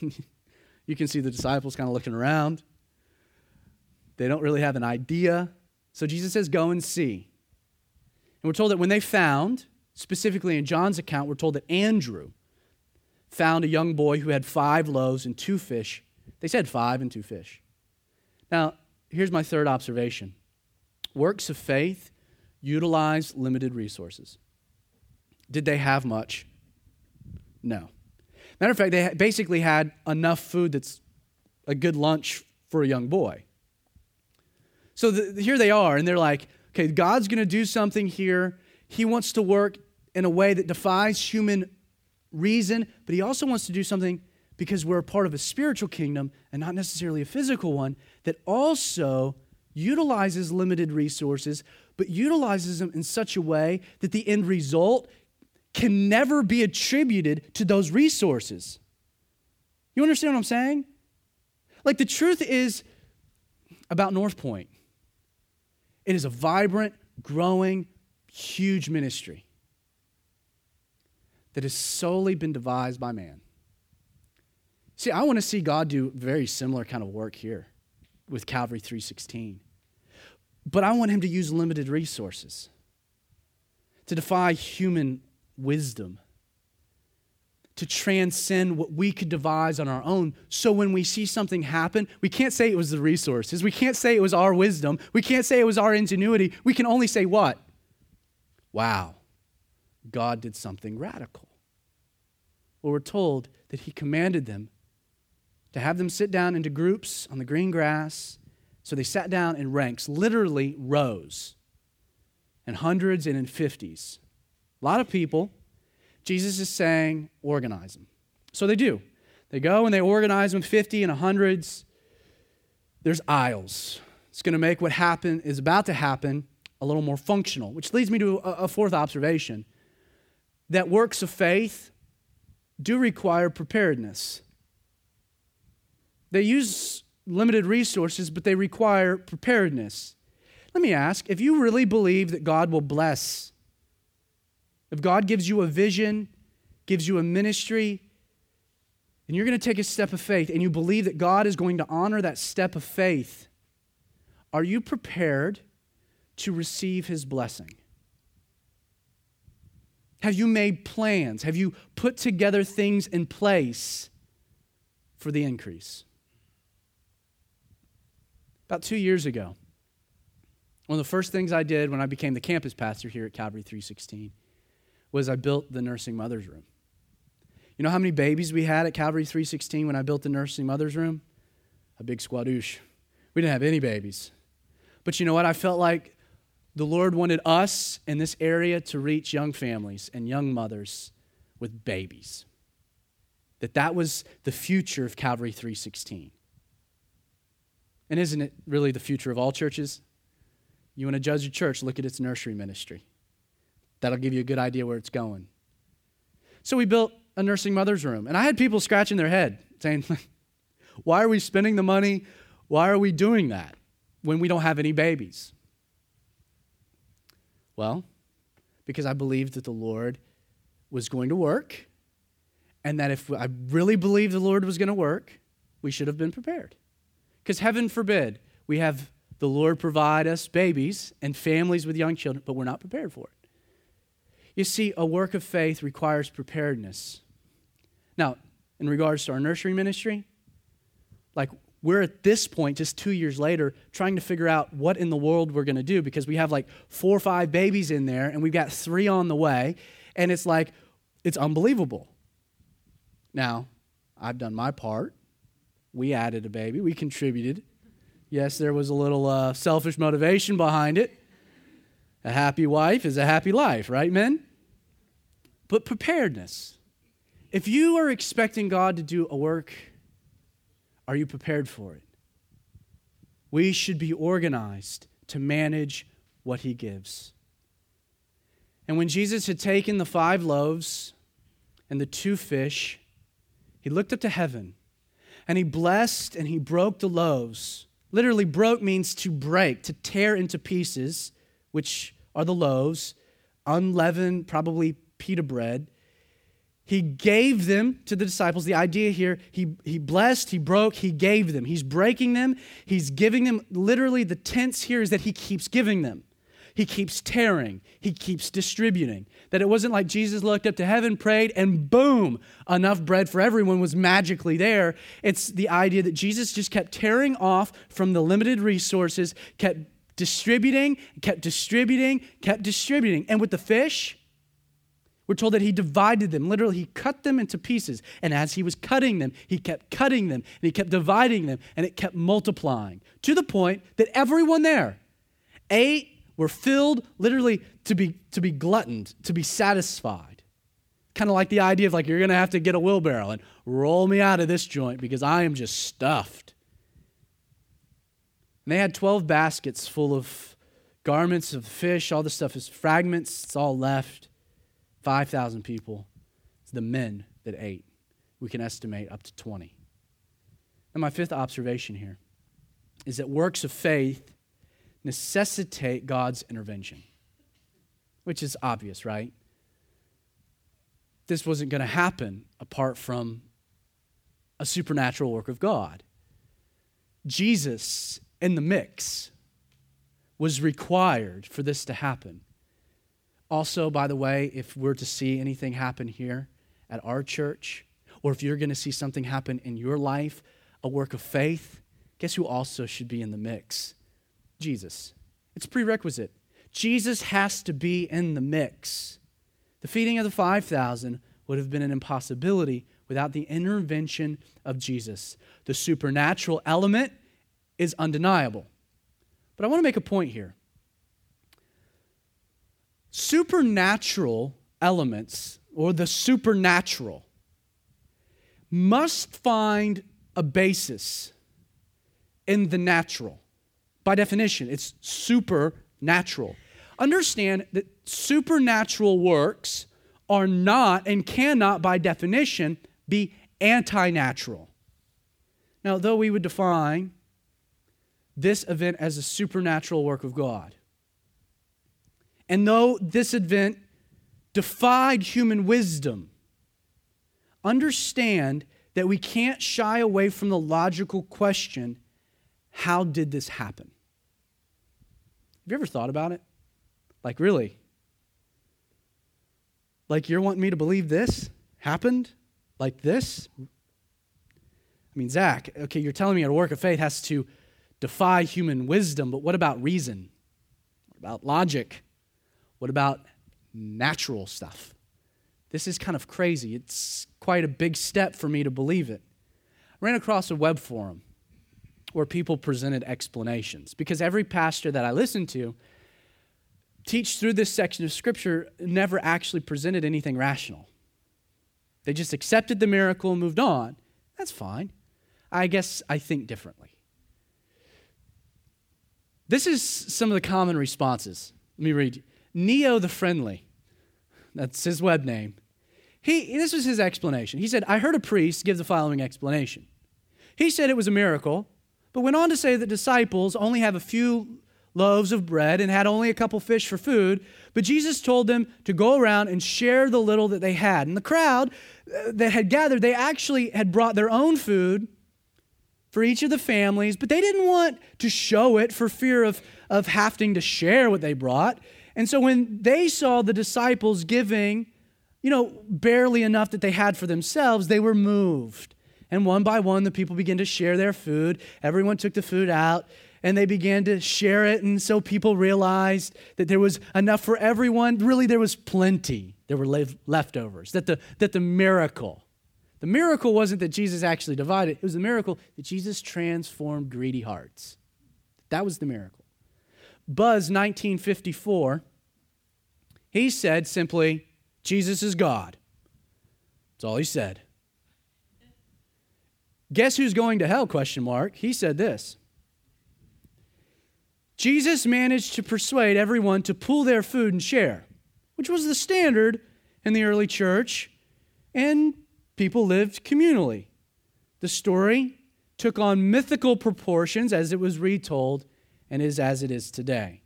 you can see the disciples kind of looking around. They don't really have an idea so Jesus says, Go and see. And we're told that when they found, specifically in John's account, we're told that Andrew found a young boy who had five loaves and two fish. They said five and two fish. Now, here's my third observation works of faith utilize limited resources. Did they have much? No. Matter of fact, they basically had enough food that's a good lunch for a young boy. So the, here they are, and they're like, okay, God's going to do something here. He wants to work in a way that defies human reason, but he also wants to do something because we're a part of a spiritual kingdom and not necessarily a physical one that also utilizes limited resources, but utilizes them in such a way that the end result can never be attributed to those resources. You understand what I'm saying? Like the truth is about North Point it is a vibrant, growing, huge ministry that has solely been devised by man. See, I want to see God do very similar kind of work here with Calvary 316. But I want him to use limited resources to defy human wisdom to transcend what we could devise on our own. So when we see something happen, we can't say it was the resources. We can't say it was our wisdom. We can't say it was our ingenuity. We can only say what? Wow, God did something radical. Well, we're told that He commanded them to have them sit down into groups on the green grass. So they sat down in ranks, literally rows, in hundreds and in fifties. A lot of people Jesus is saying, organize them. So they do. They go and they organize them 50 and 100s. There's aisles. It's going to make what happen is about to happen a little more functional, which leads me to a, a fourth observation. that works of faith do require preparedness. They use limited resources, but they require preparedness. Let me ask if you really believe that God will bless, if God gives you a vision, gives you a ministry, and you're going to take a step of faith and you believe that God is going to honor that step of faith, are you prepared to receive his blessing? Have you made plans? Have you put together things in place for the increase? About two years ago, one of the first things I did when I became the campus pastor here at Calvary 316 was I built the nursing mother's room. You know how many babies we had at Calvary 316 when I built the nursing mother's room? A big squadouche. We didn't have any babies. But you know what? I felt like the Lord wanted us in this area to reach young families and young mothers with babies. That that was the future of Calvary 316. And isn't it really the future of all churches? You want to judge a church, look at its nursery ministry. That'll give you a good idea where it's going. So we built a nursing mother's room, and I had people scratching their head saying, Why are we spending the money? Why are we doing that when we don't have any babies? Well, because I believed that the Lord was going to work, and that if I really believed the Lord was going to work, we should have been prepared. Because heaven forbid we have the Lord provide us babies and families with young children, but we're not prepared for it. You see, a work of faith requires preparedness. Now, in regards to our nursery ministry, like we're at this point, just two years later, trying to figure out what in the world we're going to do because we have like four or five babies in there and we've got three on the way. And it's like, it's unbelievable. Now, I've done my part. We added a baby, we contributed. Yes, there was a little uh, selfish motivation behind it. A happy wife is a happy life, right, men? But preparedness. If you are expecting God to do a work, are you prepared for it? We should be organized to manage what He gives. And when Jesus had taken the five loaves and the two fish, He looked up to heaven and he blessed and he broke the loaves. Literally, broke means to break, to tear into pieces, which are the loaves, unleavened, probably pita bread. He gave them to the disciples. The idea here, he, he blessed, he broke, he gave them. He's breaking them, he's giving them. Literally, the tense here is that he keeps giving them. He keeps tearing, he keeps distributing. That it wasn't like Jesus looked up to heaven, prayed, and boom, enough bread for everyone was magically there. It's the idea that Jesus just kept tearing off from the limited resources, kept distributing, kept distributing, kept distributing. And with the fish, we're told that he divided them. Literally, he cut them into pieces. And as he was cutting them, he kept cutting them and he kept dividing them and it kept multiplying to the point that everyone there ate were filled literally to be, to be gluttoned, to be satisfied. Kind of like the idea of like, you're going to have to get a wheelbarrow and roll me out of this joint because I am just stuffed. And they had 12 baskets full of garments of fish, all the stuff is fragments, it's all left. 5,000 people. It's the men that ate. We can estimate up to 20. And my fifth observation here is that works of faith necessitate God's intervention, which is obvious, right? This wasn't going to happen apart from a supernatural work of God. Jesus in the mix was required for this to happen. Also, by the way, if we're to see anything happen here at our church, or if you're going to see something happen in your life, a work of faith, guess who also should be in the mix? Jesus. It's prerequisite. Jesus has to be in the mix. The feeding of the 5,000 would have been an impossibility without the intervention of Jesus. The supernatural element is undeniable. But I want to make a point here. Supernatural elements, or the supernatural, must find a basis in the natural. By definition, it's supernatural. Understand that supernatural works are not and cannot, by definition, be anti natural. Now, though we would define this event as a supernatural work of God, and though this event defied human wisdom, understand that we can't shy away from the logical question how did this happen? Have you ever thought about it? Like, really? Like, you're wanting me to believe this happened? Like this? I mean, Zach, okay, you're telling me a work of faith has to defy human wisdom, but what about reason? What about logic? What about natural stuff? This is kind of crazy. It's quite a big step for me to believe it. I ran across a web forum where people presented explanations because every pastor that I listened to teach through this section of scripture never actually presented anything rational. They just accepted the miracle and moved on. That's fine. I guess I think differently. This is some of the common responses. Let me read. Neo the Friendly, that's his web name. He, this was his explanation. He said, I heard a priest give the following explanation. He said it was a miracle, but went on to say that disciples only have a few loaves of bread and had only a couple fish for food, but Jesus told them to go around and share the little that they had. And the crowd uh, that had gathered, they actually had brought their own food for each of the families, but they didn't want to show it for fear of, of having to share what they brought. And so when they saw the disciples giving, you know, barely enough that they had for themselves, they were moved. And one by one, the people began to share their food. Everyone took the food out and they began to share it. And so people realized that there was enough for everyone. Really, there was plenty. There were leftovers. That the, that the miracle, the miracle wasn't that Jesus actually divided, it was the miracle that Jesus transformed greedy hearts. That was the miracle. Buzz 1954, he said simply, Jesus is God. That's all he said. Guess who's going to hell? Question mark. He said this. Jesus managed to persuade everyone to pool their food and share, which was the standard in the early church, and people lived communally. The story took on mythical proportions as it was retold and is as it is today.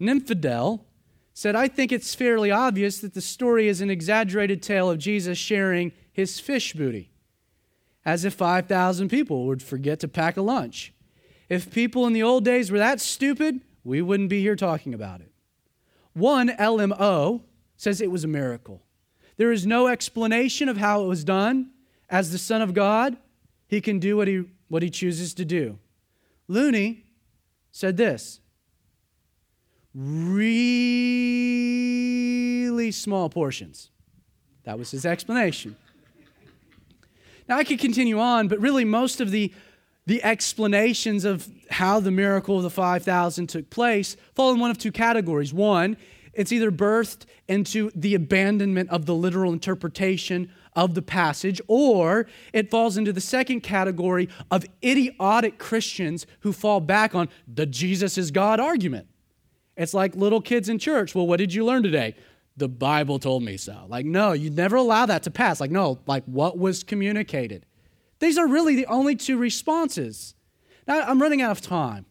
Nymphadel said, I think it's fairly obvious that the story is an exaggerated tale of Jesus sharing his fish booty, as if 5,000 people would forget to pack a lunch. If people in the old days were that stupid, we wouldn't be here talking about it. One LMO says it was a miracle. There is no explanation of how it was done. As the Son of God, he can do what he, what he chooses to do. Looney said this really small portions. That was his explanation. Now, I could continue on, but really, most of the the explanations of how the miracle of the 5,000 took place fall in one of two categories. One, it's either birthed into the abandonment of the literal interpretation of the passage, or it falls into the second category of idiotic Christians who fall back on the Jesus is God argument. It's like little kids in church. Well, what did you learn today? The Bible told me so. Like, no, you never allow that to pass. Like, no, like what was communicated? These are really the only two responses. Now, I'm running out of time.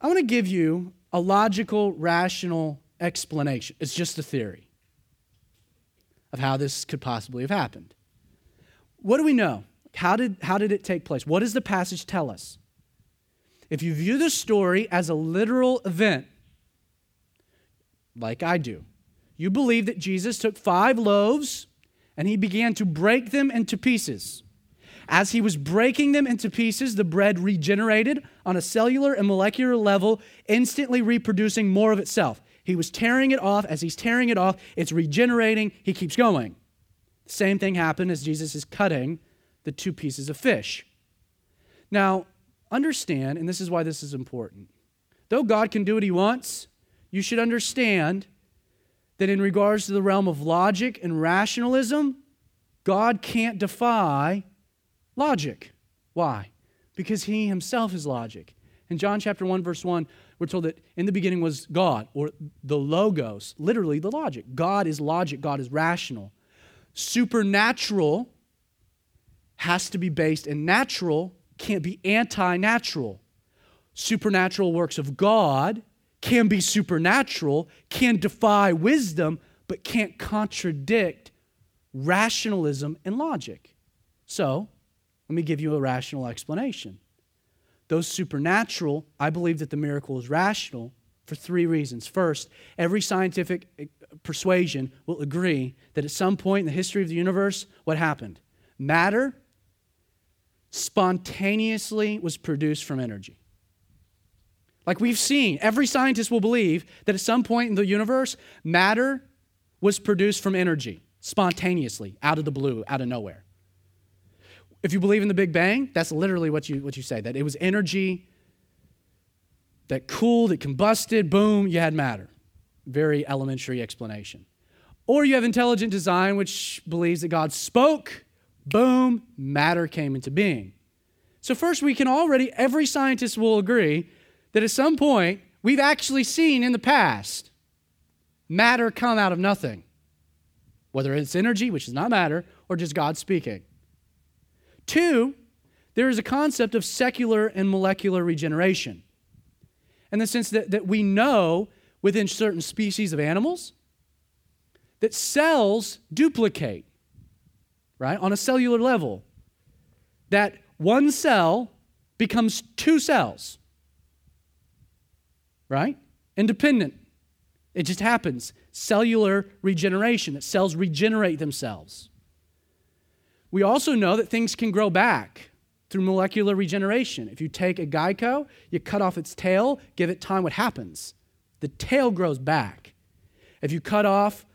I want to give you a logical, rational explanation. It's just a theory of how this could possibly have happened. What do we know? How did, how did it take place? What does the passage tell us? If you view the story as a literal event, like I do, you believe that Jesus took five loaves and he began to break them into pieces. As he was breaking them into pieces, the bread regenerated on a cellular and molecular level, instantly reproducing more of itself. He was tearing it off. As he's tearing it off, it's regenerating. He keeps going. The same thing happened as Jesus is cutting the two pieces of fish. Now, understand, and this is why this is important. Though God can do what he wants, you should understand that in regards to the realm of logic and rationalism, God can't defy logic. Why? Because he himself is logic. In John chapter 1, verse 1, we're told that in the beginning was God, or the Logos, literally the logic. God is logic, God is rational. Supernatural has to be based, and natural can't be anti natural. Supernatural works of God can be supernatural, can defy wisdom, but can't contradict rationalism and logic. So, let me give you a rational explanation. Those supernatural, I believe that the miracle is rational for three reasons. First, every scientific eh, persuasion will agree that at some point in the history of the universe, what happened? Matter spontaneously was produced from energy. Like we've seen, every scientist will believe that at some point in the universe, matter was produced from energy, spontaneously, out of the blue, out of nowhere. If you believe in the Big Bang, that's literally what you, what you say that it was energy that cooled, it combusted, boom, you had matter. Very elementary explanation. Or you have intelligent design, which believes that God spoke, boom, matter came into being. So, first, we can already, every scientist will agree that at some point we've actually seen in the past matter come out of nothing, whether it's energy, which is not matter, or just God speaking. Two, there is a concept of cellular and molecular regeneration in the sense that, that we know within certain species of animals that cells duplicate, right, on a cellular level. That one cell becomes two cells right? Independent. It just happens. Cellular regeneration, that cells regenerate themselves. We also know that things can grow back through molecular regeneration. If you take a gecko, you cut off its tail, give it time, what happens? The tail grows back. If you cut off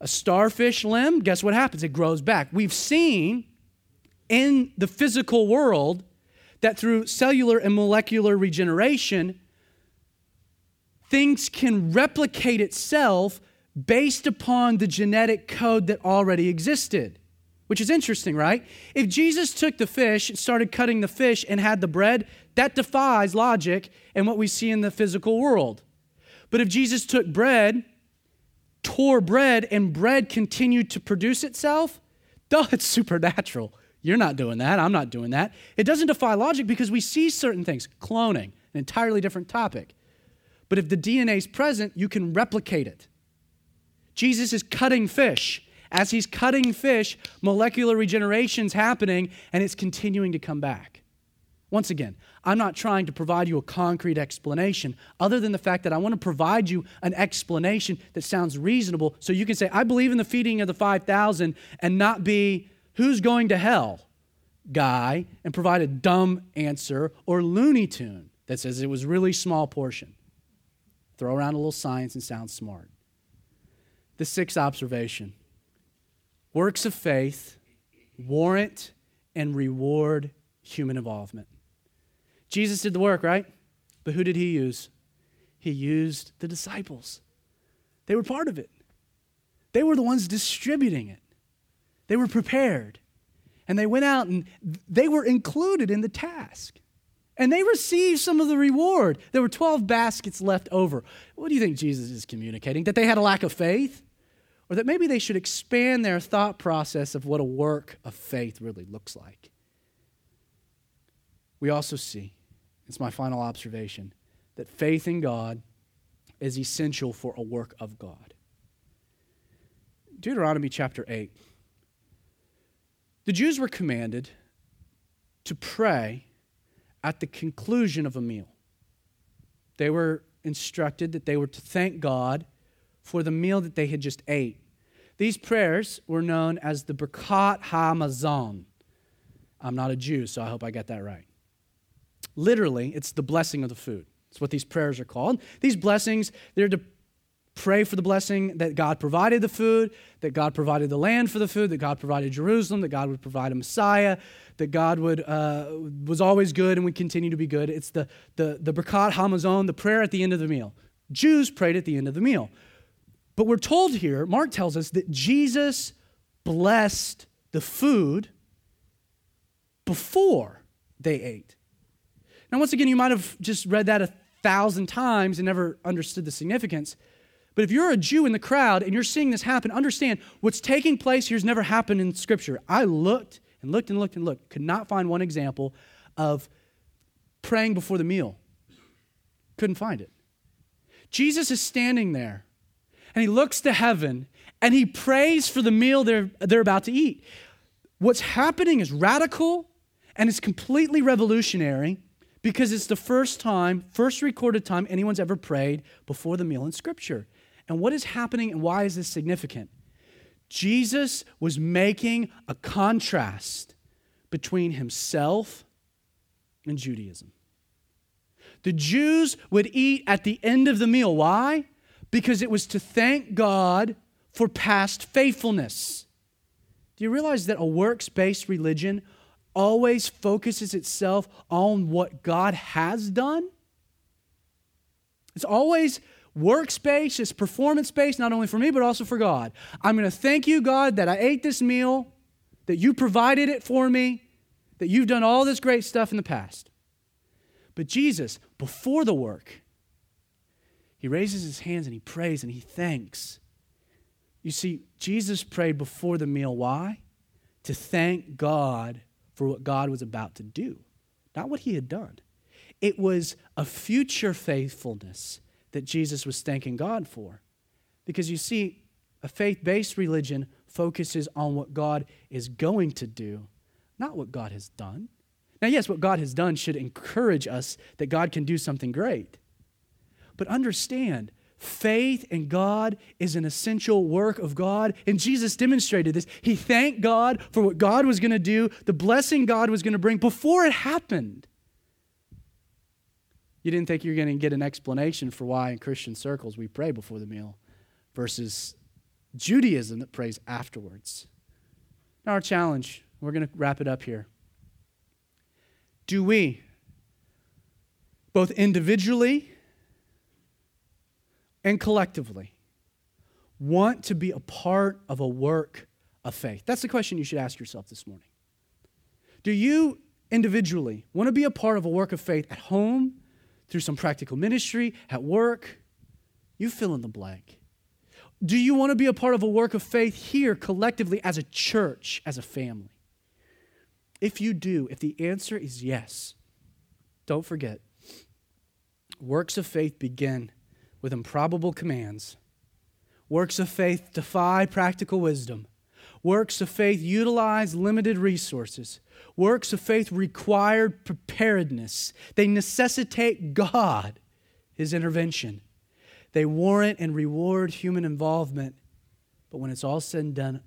a starfish limb, guess what happens? It grows back. We've seen in the physical world that through cellular and molecular regeneration, things can replicate itself based upon the genetic code that already existed. Which is interesting, right? If Jesus took the fish, and started cutting the fish, and had the bread, that defies logic and what we see in the physical world. But if Jesus took bread, tore bread, and bread continued to produce itself, duh, it's supernatural. You're not doing that. I'm not doing that. It doesn't defy logic because we see certain things. Cloning, an entirely different topic. But if the DNA is present, you can replicate it. Jesus is cutting fish. As he's cutting fish, molecular regeneration is happening and it's continuing to come back. Once again, I'm not trying to provide you a concrete explanation other than the fact that I want to provide you an explanation that sounds reasonable so you can say, I believe in the feeding of the 5,000 and not be, who's going to hell guy and provide a dumb answer or Looney Tune that says it was really small portion. Throw around a little science and sound smart. The sixth observation works of faith warrant and reward human involvement. Jesus did the work, right? But who did he use? He used the disciples. They were part of it, they were the ones distributing it, they were prepared. And they went out and they were included in the task and they received some of the reward. There were 12 baskets left over. What do you think Jesus is communicating? That they had a lack of faith? Or that maybe they should expand their thought process of what a work of faith really looks like? We also see, it's my final observation, that faith in God is essential for a work of God. Deuteronomy chapter 8. The Jews were commanded to pray at the conclusion of a meal. They were instructed that they were to thank God for the meal that they had just ate. These prayers were known as the Birkat HaMazon. I'm not a Jew, so I hope I got that right. Literally, it's the blessing of the food. It's what these prayers are called. These blessings, they're to pray for the blessing that God provided the food, that God provided the land for the food, that God provided Jerusalem, that God would provide a Messiah, that God would uh, was always good and would continue to be good. It's the the the Birkat Hamazon, the prayer at the end of the meal. Jews prayed at the end of the meal. But we're told here, Mark tells us that Jesus blessed the food before they ate. Now, once again, you might have just read that a thousand times and never understood the significance. But if you're a Jew in the crowd and you're seeing this happen, understand what's taking place here has never happened in Scripture. I looked and looked and looked and looked, could not find one example of praying before the meal. Couldn't find it. Jesus is standing there and he looks to heaven and he prays for the meal they're, they're about to eat. What's happening is radical and it's completely revolutionary because it's the first time, first recorded time anyone's ever prayed before the meal in Scripture. And what is happening and why is this significant? Jesus was making a contrast between himself and Judaism. The Jews would eat at the end of the meal. Why? Because it was to thank God for past faithfulness. Do you realize that a works based religion always focuses itself on what God has done? It's always works based, it's performance based, not only for me, but also for God. I'm going to thank you, God, that I ate this meal, that you provided it for me, that you've done all this great stuff in the past. But Jesus, before the work, he raises his hands and he prays and he thanks. You see, Jesus prayed before the meal. Why? To thank God for what God was about to do, not what he had done. It was a future faithfulness that Jesus was thanking God for. Because you see, a faith based religion focuses on what God is going to do, not what God has done. Now, yes, what God has done should encourage us that God can do something great. But understand, faith in God is an essential work of God, and Jesus demonstrated this. He thanked God for what God was going to do, the blessing God was going to bring before it happened. You didn't think you were going to get an explanation for why in Christian circles we pray before the meal versus Judaism that prays afterwards. Now, our challenge, we're going to wrap it up here. Do we, both individually and collectively, want to be a part of a work of faith? That's the question you should ask yourself this morning. Do you individually want to be a part of a work of faith at home? through some practical ministry, at work. You fill in the blank. Do you want to be a part of a work of faith here collectively as a church, as a family? If you do, if the answer is yes, don't forget works of faith begin with improbable commands. Works of faith defy practical wisdom. Works of faith utilize limited resources. Works of faith require preparedness. They necessitate God, His intervention. They warrant and reward human involvement. But when it's all said and done,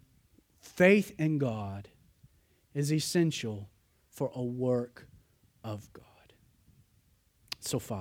faith in God is essential for a work of God. So, Father,